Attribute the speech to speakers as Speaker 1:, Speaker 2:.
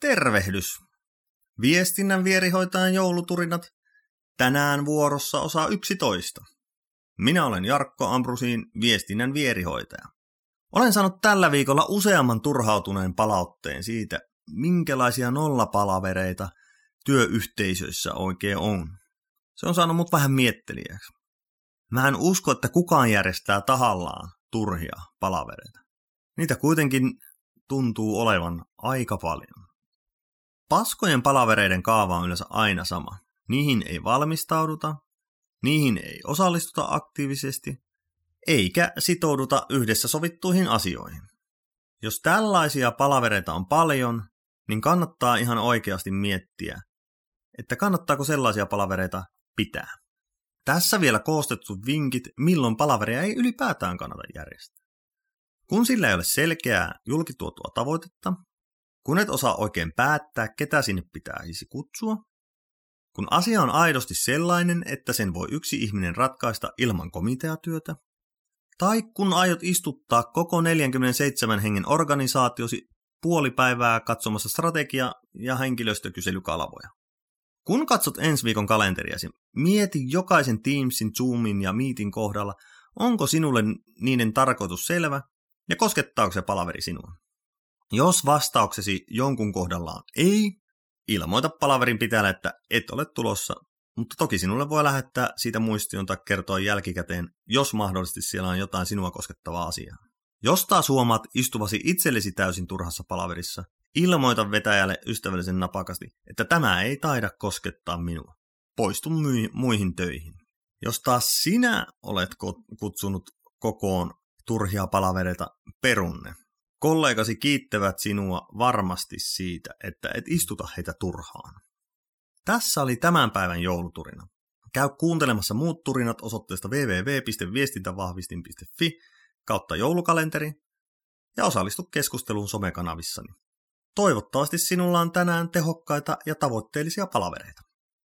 Speaker 1: Tervehdys! Viestinnän vierihoitajan jouluturinat. Tänään vuorossa osa 11. Minä olen Jarkko Ambrusiin, viestinnän vierihoitaja. Olen saanut tällä viikolla useamman turhautuneen palautteen siitä, minkälaisia nollapalavereita työyhteisöissä oikein on. Se on saanut mut vähän miettelijäksi. Mä en usko, että kukaan järjestää tahallaan turhia palavereita. Niitä kuitenkin tuntuu olevan aika paljon. Paskojen palavereiden kaava on yleensä aina sama. Niihin ei valmistauduta, niihin ei osallistuta aktiivisesti, eikä sitouduta yhdessä sovittuihin asioihin. Jos tällaisia palavereita on paljon, niin kannattaa ihan oikeasti miettiä, että kannattaako sellaisia palavereita pitää. Tässä vielä koostettu vinkit, milloin palaveria ei ylipäätään kannata järjestää. Kun sillä ei ole selkeää julkituotua tavoitetta, kun et osaa oikein päättää, ketä sinne pitäisi kutsua, kun asia on aidosti sellainen, että sen voi yksi ihminen ratkaista ilman komiteatyötä, tai kun aiot istuttaa koko 47 hengen organisaatiosi puoli päivää katsomassa strategia- ja henkilöstökyselykalvoja. Kun katsot ensi viikon kalenteriasi, mieti jokaisen Teamsin, Zoomin ja Meetin kohdalla, onko sinulle niiden tarkoitus selvä ja koskettaako se palaveri sinua. Jos vastauksesi jonkun kohdallaan ei, ilmoita palaverin pitäjälle, että et ole tulossa, mutta toki sinulle voi lähettää siitä muistion tai kertoa jälkikäteen, jos mahdollisesti siellä on jotain sinua koskettavaa asiaa. Jos taas huomaat istuvasi itsellesi täysin turhassa palaverissa, ilmoita vetäjälle ystävällisen napakasti, että tämä ei taida koskettaa minua. Poistu muihin töihin. Jos taas sinä olet kutsunut kokoon turhia palavereita perunne, Kollegasi kiittävät sinua varmasti siitä, että et istuta heitä turhaan. Tässä oli tämän päivän jouluturina. Käy kuuntelemassa muut turinat osoitteesta www.viestintävahvistin.fi kautta joulukalenteri ja osallistu keskusteluun somekanavissani. Toivottavasti sinulla on tänään tehokkaita ja tavoitteellisia palavereita.